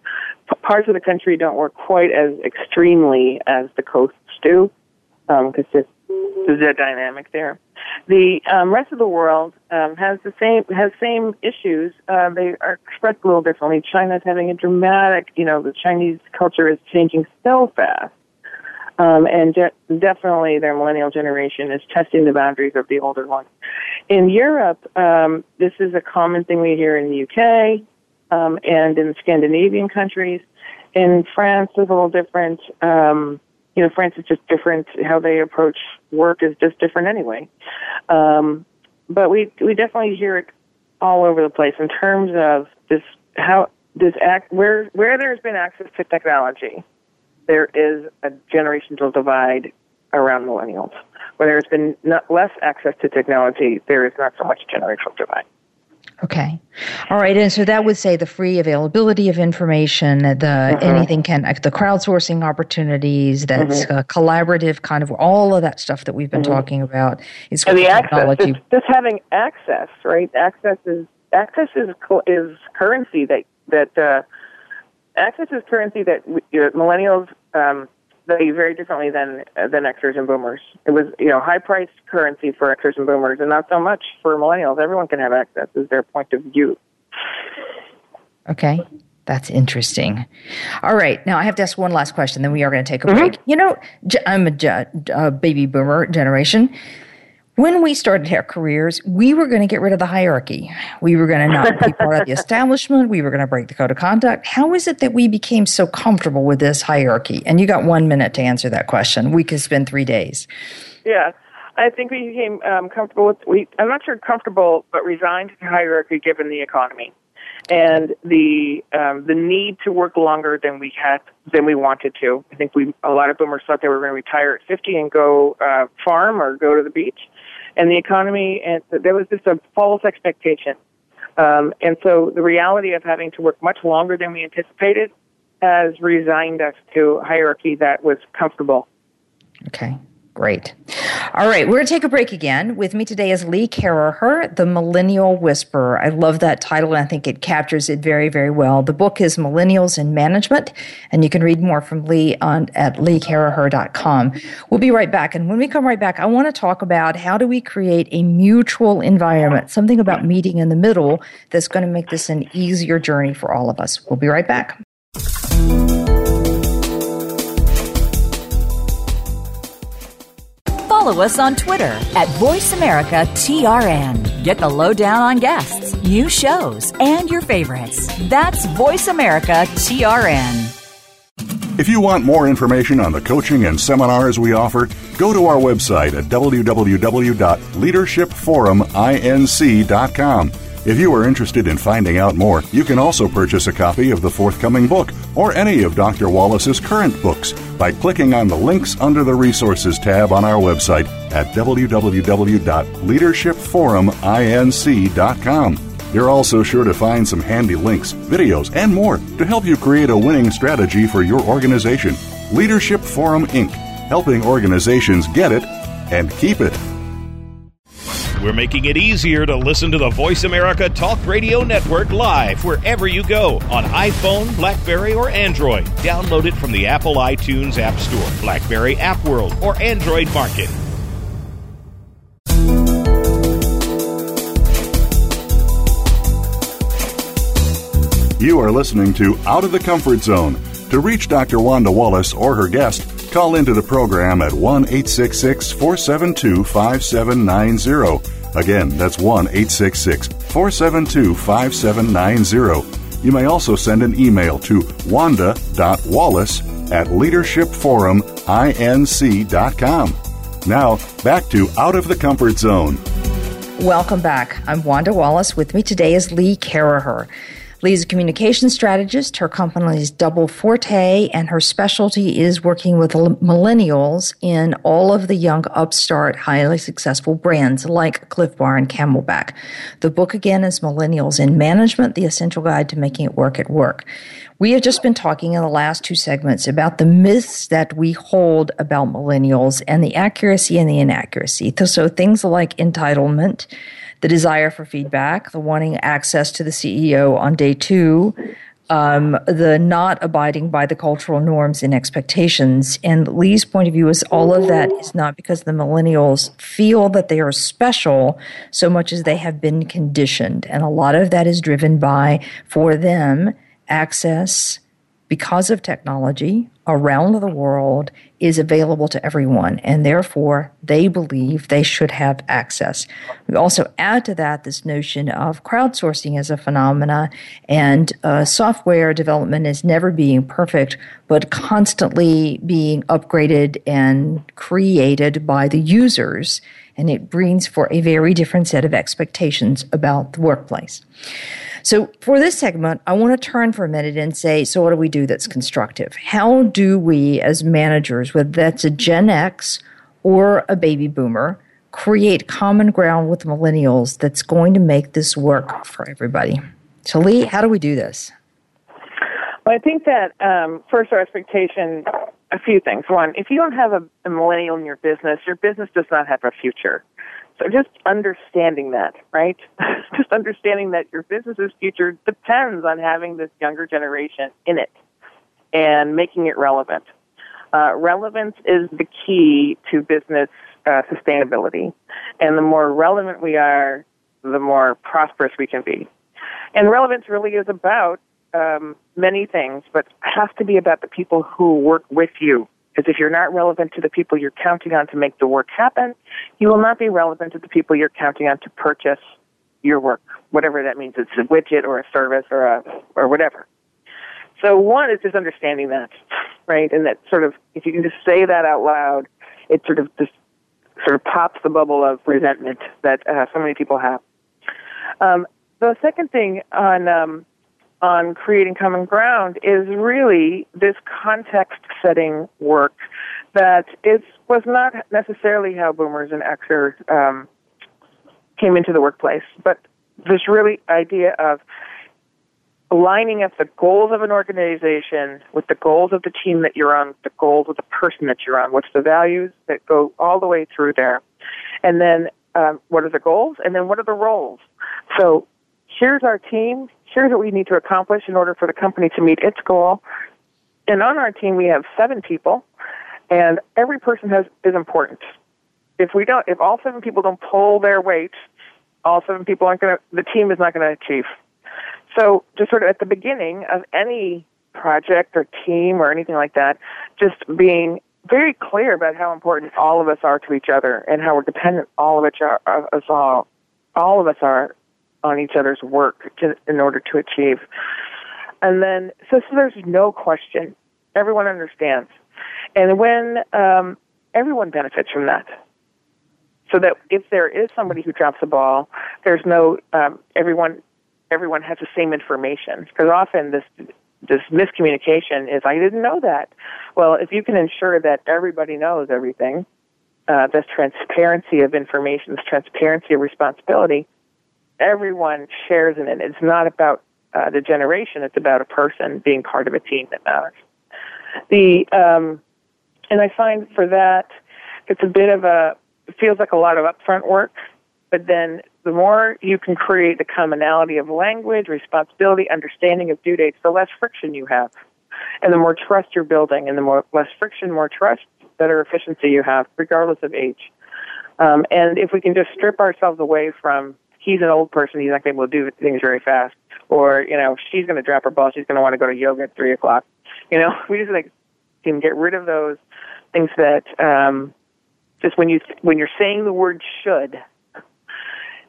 S4: parts of the country don't work quite as extremely as the coasts do, because um, there's a dynamic there. The um, rest of the world um, has the same has same issues. Uh, they are expressed a little differently. China's having a dramatic, you know, the Chinese culture is changing so fast um, and de- definitely their millennial generation is testing the boundaries of the older ones. In Europe, um, this is a common thing we hear in the UK um, and in Scandinavian countries. In France, it's a little different. Um, you know, France is just different. How they approach work is just different anyway. Um, but we we definitely hear it all over the place in terms of this how this act where where there's been access to technology there is a generational divide around millennials. Where there's been less access to technology, there is not so much generational divide.
S3: Okay. All right. And so that would say the free availability of information, the mm-hmm. anything can, the crowdsourcing opportunities, that's mm-hmm. collaborative kind of all of that stuff that we've been mm-hmm. talking about is
S4: and the technology. access. Just, just, having access, right? Access is access is is currency that that uh, access is currency that millennials um, value very differently than than Xers and Boomers. It was you know high priced currency for Xers and Boomers, and not so much for millennials. Everyone can have access. Is their point of view.
S3: Okay. That's interesting. All right. Now I have to ask one last question, then we are going to take a mm-hmm. break. You know, I'm a, a baby boomer generation. When we started our careers, we were going to get rid of the hierarchy. We were going to not be part of the establishment. We were going to break the code of conduct. How is it that we became so comfortable with this hierarchy? And you got one minute to answer that question. We could spend three days.
S4: Yeah. I think we became um, comfortable with, we, I'm not sure comfortable, but resigned to hierarchy given the economy and the um, the need to work longer than we had than we wanted to. I think we a lot of boomers thought they were going to retire at 50 and go uh, farm or go to the beach, and the economy and there was just a false expectation. Um, and so the reality of having to work much longer than we anticipated has resigned us to a hierarchy that was comfortable.
S3: Okay. Great. All right, we're going to take a break again. With me today is Lee Caraher, The Millennial Whisperer. I love that title, and I think it captures it very, very well. The book is Millennials in Management, and you can read more from Lee on at leecaraher.com. We'll be right back. And when we come right back, I want to talk about how do we create a mutual environment, something about meeting in the middle that's going to make this an easier journey for all of us. We'll be right back.
S5: Follow us on Twitter at VoiceAmericaTRN. Get the lowdown on guests, new shows, and your favorites. That's VoiceAmericaTRN.
S2: If you want more information on the coaching and seminars we offer, go to our website at www.leadershipforuminc.com. If you are interested in finding out more, you can also purchase a copy of the forthcoming book or any of Dr. Wallace's current books by clicking on the links under the Resources tab on our website at www.leadershipforuminc.com. You're also sure to find some handy links, videos, and more to help you create a winning strategy for your organization. Leadership Forum Inc., helping organizations get it and keep it.
S6: We're making it easier to listen to the Voice America Talk Radio Network live wherever you go on iPhone, Blackberry, or Android. Download it from the Apple iTunes App Store, Blackberry App World, or Android Market.
S2: You are listening to Out of the Comfort Zone. To reach Dr. Wanda Wallace or her guest, call into the program at 1 866 472 5790. Again, that's 1 866 472 5790. You may also send an email to wanda.wallace at leadershipforuminc.com. Now, back to Out of the Comfort Zone.
S3: Welcome back. I'm Wanda Wallace. With me today is Lee Caraher. Lee's a communication strategist. Her company is Double Forte, and her specialty is working with millennials in all of the young, upstart, highly successful brands like Clif Bar and CamelBak. The book again is Millennials in Management: The Essential Guide to Making It Work at Work. We have just been talking in the last two segments about the myths that we hold about millennials and the accuracy and the inaccuracy. So things like entitlement the desire for feedback, the wanting access to the CEO on day two, um, the not abiding by the cultural norms and expectations. And Lee's point of view is all of that is not because the millennials feel that they are special so much as they have been conditioned. And a lot of that is driven by, for them, access because of technology around the world is available to everyone, and therefore they believe they should have access. We also add to that this notion of crowdsourcing as a phenomena, and uh, software development is never being perfect, but constantly being upgraded and created by the users, and it brings for a very different set of expectations about the workplace. So for this segment, I want to turn for a minute and say, so what do we do that's constructive? How do we as managers, whether that's a Gen X or a baby boomer, create common ground with millennials that's going to make this work for everybody? So Lee, how do we do this?
S4: Well, I think that um, first our expectation, a few things. One, if you don't have a, a millennial in your business, your business does not have a future. So just understanding that, right? just understanding that your business's future depends on having this younger generation in it and making it relevant. Uh, relevance is the key to business uh, sustainability. And the more relevant we are, the more prosperous we can be. And relevance really is about um, many things, but has to be about the people who work with you because if you're not relevant to the people you're counting on to make the work happen, you will not be relevant to the people you're counting on to purchase your work, whatever that means. It's a widget or a service or a, or whatever. So one is just understanding that, right? And that sort of, if you can just say that out loud, it sort of just sort of pops the bubble of resentment that uh, so many people have. Um, the second thing on um, on creating common ground is really this context setting work that is was not necessarily how boomers and Xers um, came into the workplace, but this really idea of lining up the goals of an organization with the goals of the team that you're on, the goals of the person that you're on. What's the values that go all the way through there, and then um, what are the goals, and then what are the roles? So here's our team here's what we need to accomplish in order for the company to meet its goal. And on our team, we have seven people, and every person has is important. If we don't, if all seven people don't pull their weight, all seven people aren't going to. The team is not going to achieve. So, just sort of at the beginning of any project or team or anything like that, just being very clear about how important all of us are to each other and how we're dependent all of are, us all all of us are on each other's work to, in order to achieve. And then so, so there's no question. Everyone understands. And when um, everyone benefits from that. So that if there is somebody who drops a ball, there's no um, everyone everyone has the same information because often this this miscommunication is I didn't know that. Well, if you can ensure that everybody knows everything, uh, this transparency of information, this transparency of responsibility, everyone shares in it. It's not about uh, the generation; it's about a person being part of a team that matters. The um, and I find for that, it's a bit of a it feels like a lot of upfront work, but then the more you can create the commonality of language, responsibility, understanding of due dates, the less friction you have. And the more trust you're building, and the more less friction, more trust, better efficiency you have, regardless of age. Um, and if we can just strip ourselves away from he's an old person, he's not going to be able to do things very fast, or you know she's going to drop her ball, she's going to want to go to yoga at three o'clock. You know, we just like can get rid of those things that um, just when you when you're saying the word should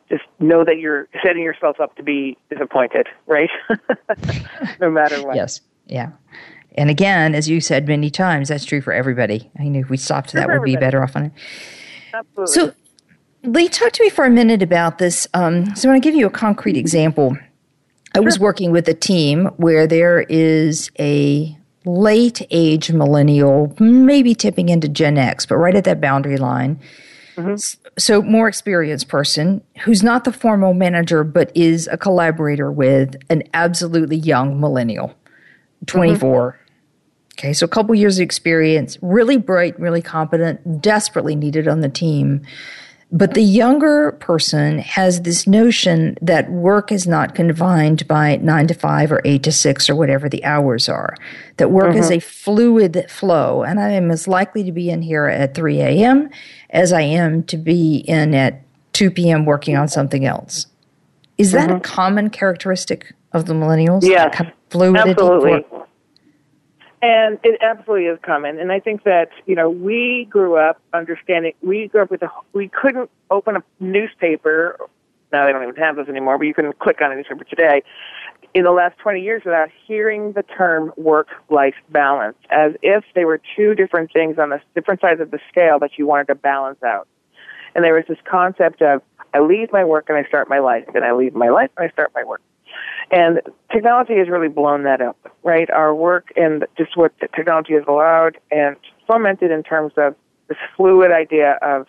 S4: just know that you're setting yourself up to be disappointed, right? no matter what.
S3: Yes. Yeah. And again, as you said many times, that's true for everybody. I knew if we stopped, that would be better off on it.
S4: Absolutely.
S3: So, Lee, talk to me for a minute about this. Um, so, I want to give you a concrete example. I was working with a team where there is a late age millennial, maybe tipping into Gen X, but right at that boundary line. Mm-hmm. So, more experienced person who's not the formal manager, but is a collaborator with an absolutely young millennial, 24. Mm-hmm. Okay, so a couple years of experience, really bright, really competent, desperately needed on the team. But the younger person has this notion that work is not confined by nine to five or eight to six or whatever the hours are. That work mm-hmm. is a fluid flow. And I am as likely to be in here at 3 a.m. as I am to be in at 2 p.m. working on something else. Is that mm-hmm. a common characteristic of the millennials?
S4: Yes,
S3: fluidity.
S4: Absolutely. And it absolutely is common. And I think that, you know, we grew up understanding, we grew up with a, we couldn't open a newspaper. Now they don't even have those anymore, but you can click on a newspaper today in the last 20 years without hearing the term work-life balance as if they were two different things on the different sides of the scale that you wanted to balance out. And there was this concept of, I leave my work and I start my life, and I leave my life and I start my work. And technology has really blown that up, right? Our work and just what technology has allowed and fomented in terms of this fluid idea of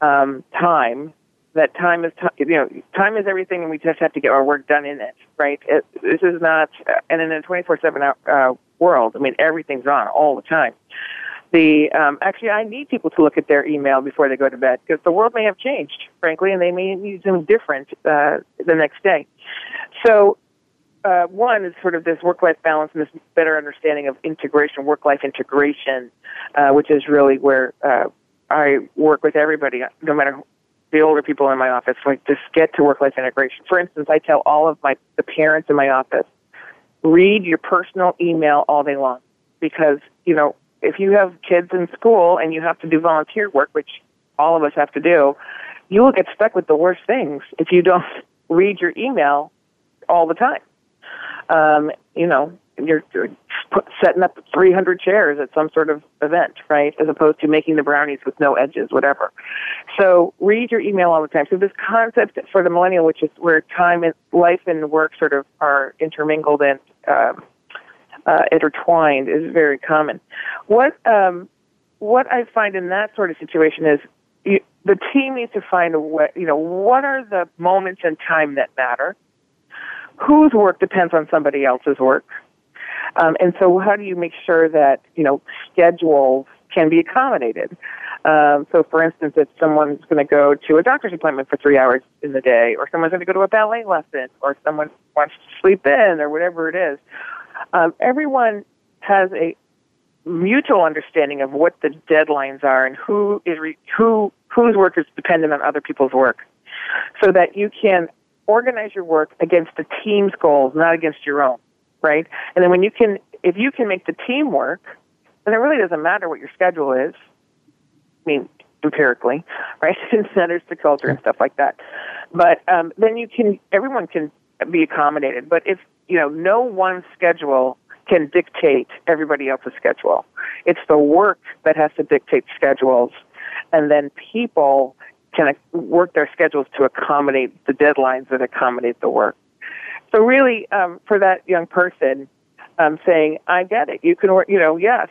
S4: um, time. That time is, t- you know, time is everything, and we just have to get our work done in it, right? It, this is not, and in a 24/7 uh, world, I mean, everything's on all the time the um, actually I need people to look at their email before they go to bed because the world may have changed, frankly, and they may need something different uh, the next day. So uh, one is sort of this work-life balance and this better understanding of integration, work-life integration, uh, which is really where uh, I work with everybody, no matter the older people in my office, like just get to work-life integration. For instance, I tell all of my the parents in my office, read your personal email all day long, because you know if you have kids in school and you have to do volunteer work, which all of us have to do, you will get stuck with the worst things if you don't read your email all the time um, you know, you're, you're setting up 300 chairs at some sort of event, right? As opposed to making the brownies with no edges, whatever. So read your email all the time. So this concept for the millennial, which is where time and life and work sort of are intermingled and um, uh, intertwined, is very common. What um, what I find in that sort of situation is you, the team needs to find a way. You know, what are the moments in time that matter? whose work depends on somebody else's work. Um, and so, how do you make sure that you know schedules can be accommodated? Um, so, for instance, if someone's going to go to a doctor's appointment for three hours in the day, or someone's going to go to a ballet lesson, or someone wants to sleep in, or whatever it is, um, everyone has a mutual understanding of what the deadlines are and who is re- who whose work is dependent on other people's work, so that you can organize your work against the team's goals, not against your own, right? And then when you can, if you can make the team work, then it really doesn't matter what your schedule is. I mean, empirically, right? It centers to culture and stuff like that. But um, then you can, everyone can be accommodated. But if you know, no one schedule can dictate everybody else's schedule. It's the work that has to dictate schedules, and then people can work their schedules to accommodate the deadlines that accommodate the work. So really, um, for that young person, um, saying, "I get it. You can work. You know, yes.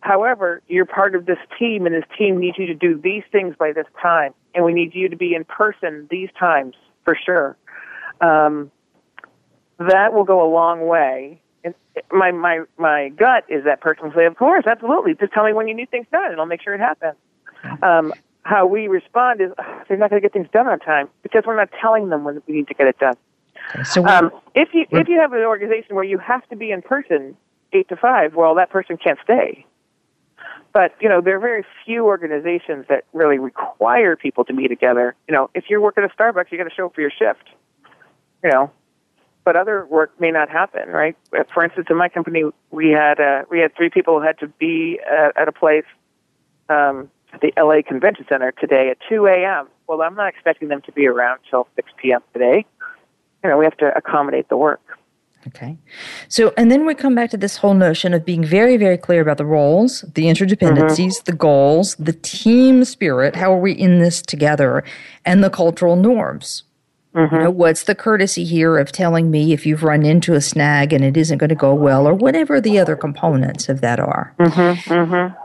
S4: However, you're part of this team, and this team needs you to do these things by this time, and we need you to be in person these times for sure." Um, that will go a long way. And my my my gut is that person will say, "Of course, absolutely. Just tell me when you need things done, and I'll make sure it happens." Um, how we respond is they're not going to get things done on time because we're not telling them when we need to get it done. So um, if you if you have an organization where you have to be in person eight to five, well, that person can't stay. But you know, there are very few organizations that really require people to be together. You know, if you're working at Starbucks, you got to show up for your shift. You know, but other work may not happen, right? For instance, in my company, we had uh, we had three people who had to be at, at a place um, at the LA Convention Center today at 2 a.m. Well, I'm not expecting them to be around till 6 p.m. today. You know, we have to accommodate the work.
S3: Okay. So, and then we come back to this whole notion of being very, very clear about the roles, the interdependencies, mm-hmm. the goals, the team spirit. How are we in this together? And the cultural norms. Mm-hmm. You know, what's the courtesy here of telling me if you've run into a snag and it isn't going to go well, or whatever the other components of that are?
S4: Mm-hmm. Mm-hmm.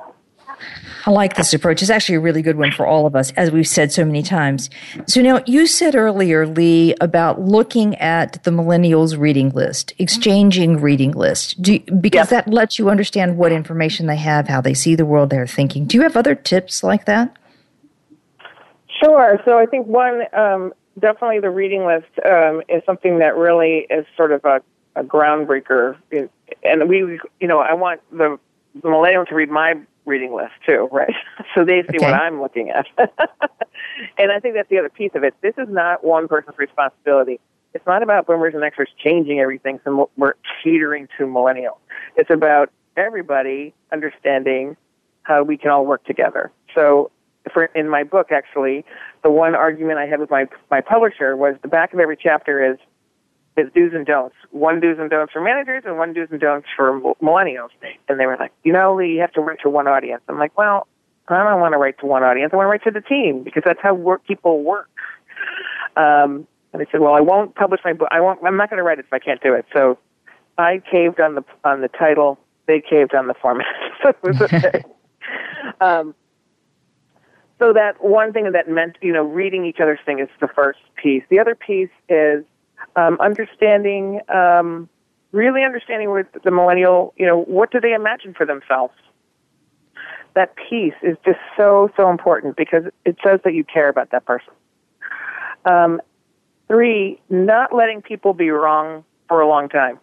S3: I like this approach. It's actually a really good one for all of us, as we've said so many times. So now you said earlier, Lee, about looking at the millennials reading list, exchanging reading list, you, because that lets you understand what information they have, how they see the world, they're thinking. Do you have other tips like that?
S4: Sure. So I think one um, definitely the reading list um, is something that really is sort of a, a groundbreaker. And we, you know, I want the, the millennial to read my reading list too, right? so they see okay. what I'm looking at. and I think that's the other piece of it. This is not one person's responsibility. It's not about boomers and Xers changing everything so we're catering to millennials. It's about everybody understanding how we can all work together. So for in my book actually, the one argument I had with my my publisher was the back of every chapter is is do's and don'ts. One do's and don'ts for managers and one do's and don'ts for millennials. And they were like, you know, Lee, you have to write to one audience. I'm like, well, I don't want to write to one audience. I want to write to the team because that's how work people work. Um, and they said, well, I won't publish my book. I won't. I'm not going to write it if I can't do it. So I caved on the on the title. They caved on the format. so it was okay. um, so that one thing that meant, you know, reading each other's thing is the first piece. The other piece is um, understanding, um, really understanding with the millennial, you know, what do they imagine for themselves? That piece is just so, so important because it says that you care about that person. Um, three, not letting people be wrong for a long time.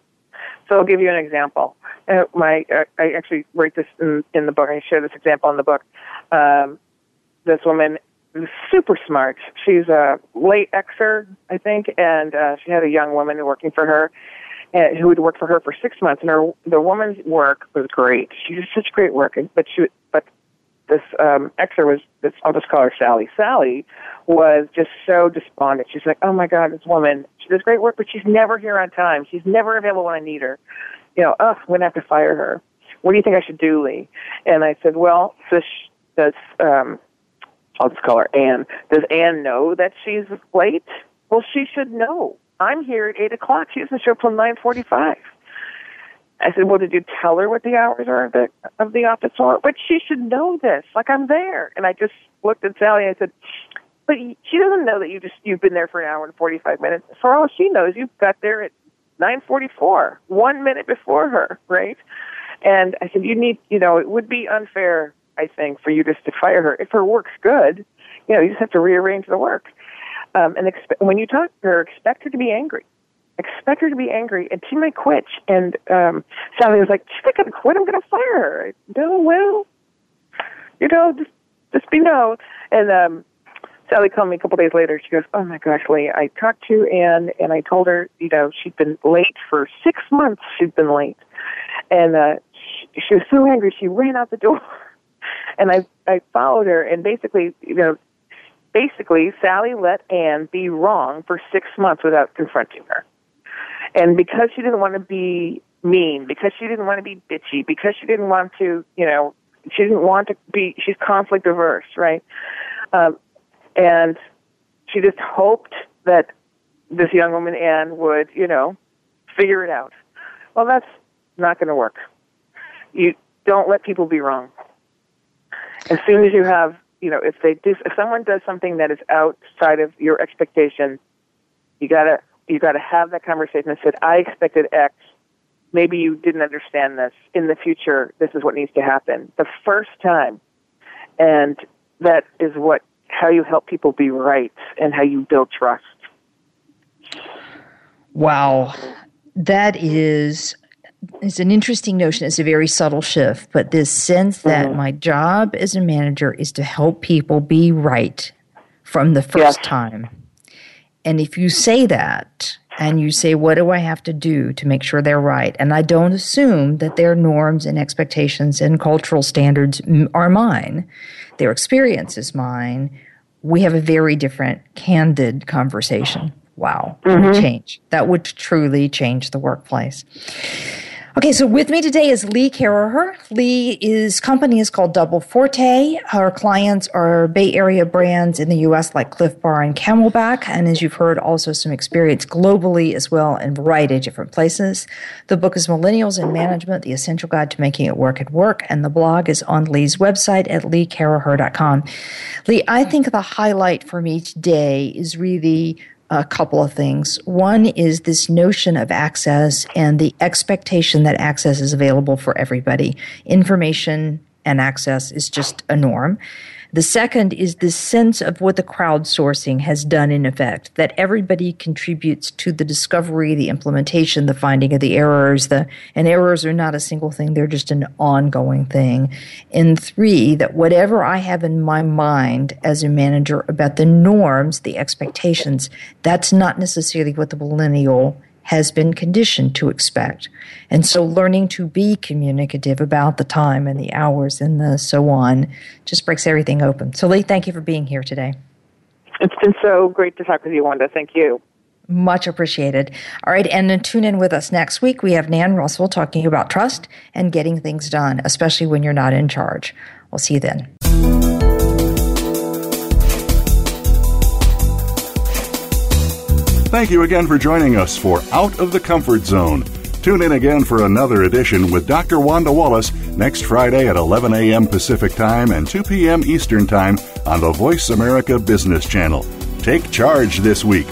S4: So I'll give you an example. Uh, my, uh, I actually write this in, in the book. I share this example in the book. Um, this woman super smart. She's a late Xer, I think, and uh, she had a young woman working for her uh, who would work for her for six months. And her the woman's work was great. She did such great work, but she but this um, Xer was this. I'll just call her Sally. Sally was just so despondent. She's like, "Oh my God, this woman, she does great work, but she's never here on time. She's never available when I need her. You know, oh, I'm gonna have to fire her. What do you think I should do, Lee?" And I said, "Well, this this um, I'll just call her Anne. Does Anne know that she's late? Well, she should know. I'm here at eight o'clock. She doesn't show up till nine forty-five. I said, "Well, did you tell her what the hours are of the of the office hour?" But she should know this. Like I'm there, and I just looked at Sally and I said, "But she doesn't know that you just you've been there for an hour and forty-five minutes. For all she knows, you got there at nine forty-four, one minute before her, right?" And I said, "You need, you know, it would be unfair I think, for you just to fire her. If her work's good, you know, you just have to rearrange the work. Um, and expe- when you talk to her, expect her to be angry. Expect her to be angry, and she might quit. And um, Sally was like, "She's not going to quit. I'm going to fire her." No, well, you know, just just be no. And um, Sally called me a couple days later. She goes, "Oh my gosh, Lee, I talked to Anne, and I told her, you know, she'd been late for six months. She'd been late, and uh, she was so angry she ran out the door. And I I followed her and basically, you know, basically Sally let Anne be wrong for six months without confronting her. And because she didn't want to be mean, because she didn't want to be bitchy, because she didn't want to, you know, she didn't want to be, she's conflict averse, right? Um, and she just hoped that this young woman, Anne, would, you know, figure it out. Well, that's not going to work. You don't let people be wrong. As soon as you have, you know, if they do, if someone does something that is outside of your expectation, you gotta, you gotta have that conversation and said, I expected X. Maybe you didn't understand this. In the future, this is what needs to happen. The first time, and that is what how you help people be right and how you build trust.
S3: Wow. That is it's an interesting notion. It's a very subtle shift, but this sense that mm-hmm. my job as a manager is to help people be right from the first yes. time. And if you say that and you say, What do I have to do to make sure they're right? And I don't assume that their norms and expectations and cultural standards are mine, their experience is mine. We have a very different, candid conversation. Wow, mm-hmm. change. That would truly change the workplace. Okay, so with me today is Lee Caraher. Lee's company is called Double Forte. Her clients are Bay Area brands in the U.S. like Clif Bar and CamelBak, and as you've heard, also some experience globally as well in a variety of different places. The book is Millennials in Management: The Essential Guide to Making It Work at Work, and the blog is on Lee's website at leecaraher.com. Lee, I think the highlight for me today is really a couple of things. One is this notion of access and the expectation that access is available for everybody. Information and access is just a norm. The second is the sense of what the crowdsourcing has done in effect, that everybody contributes to the discovery, the implementation, the finding of the errors, the, and errors are not a single thing, they're just an ongoing thing. And three, that whatever I have in my mind as a manager about the norms, the expectations, that's not necessarily what the millennial has been conditioned to expect. And so learning to be communicative about the time and the hours and the so on just breaks everything open. So Lee, thank you for being here today.
S4: It's been so great to talk with you, Wanda. Thank you.
S3: Much appreciated. All right, and then tune in with us next week. We have Nan Russell talking about trust and getting things done, especially when you're not in charge. We'll see you then.
S2: Thank you again for joining us for Out of the Comfort Zone. Tune in again for another edition with Dr. Wanda Wallace next Friday at 11 a.m. Pacific Time and 2 p.m. Eastern Time on the Voice America Business Channel. Take charge this week.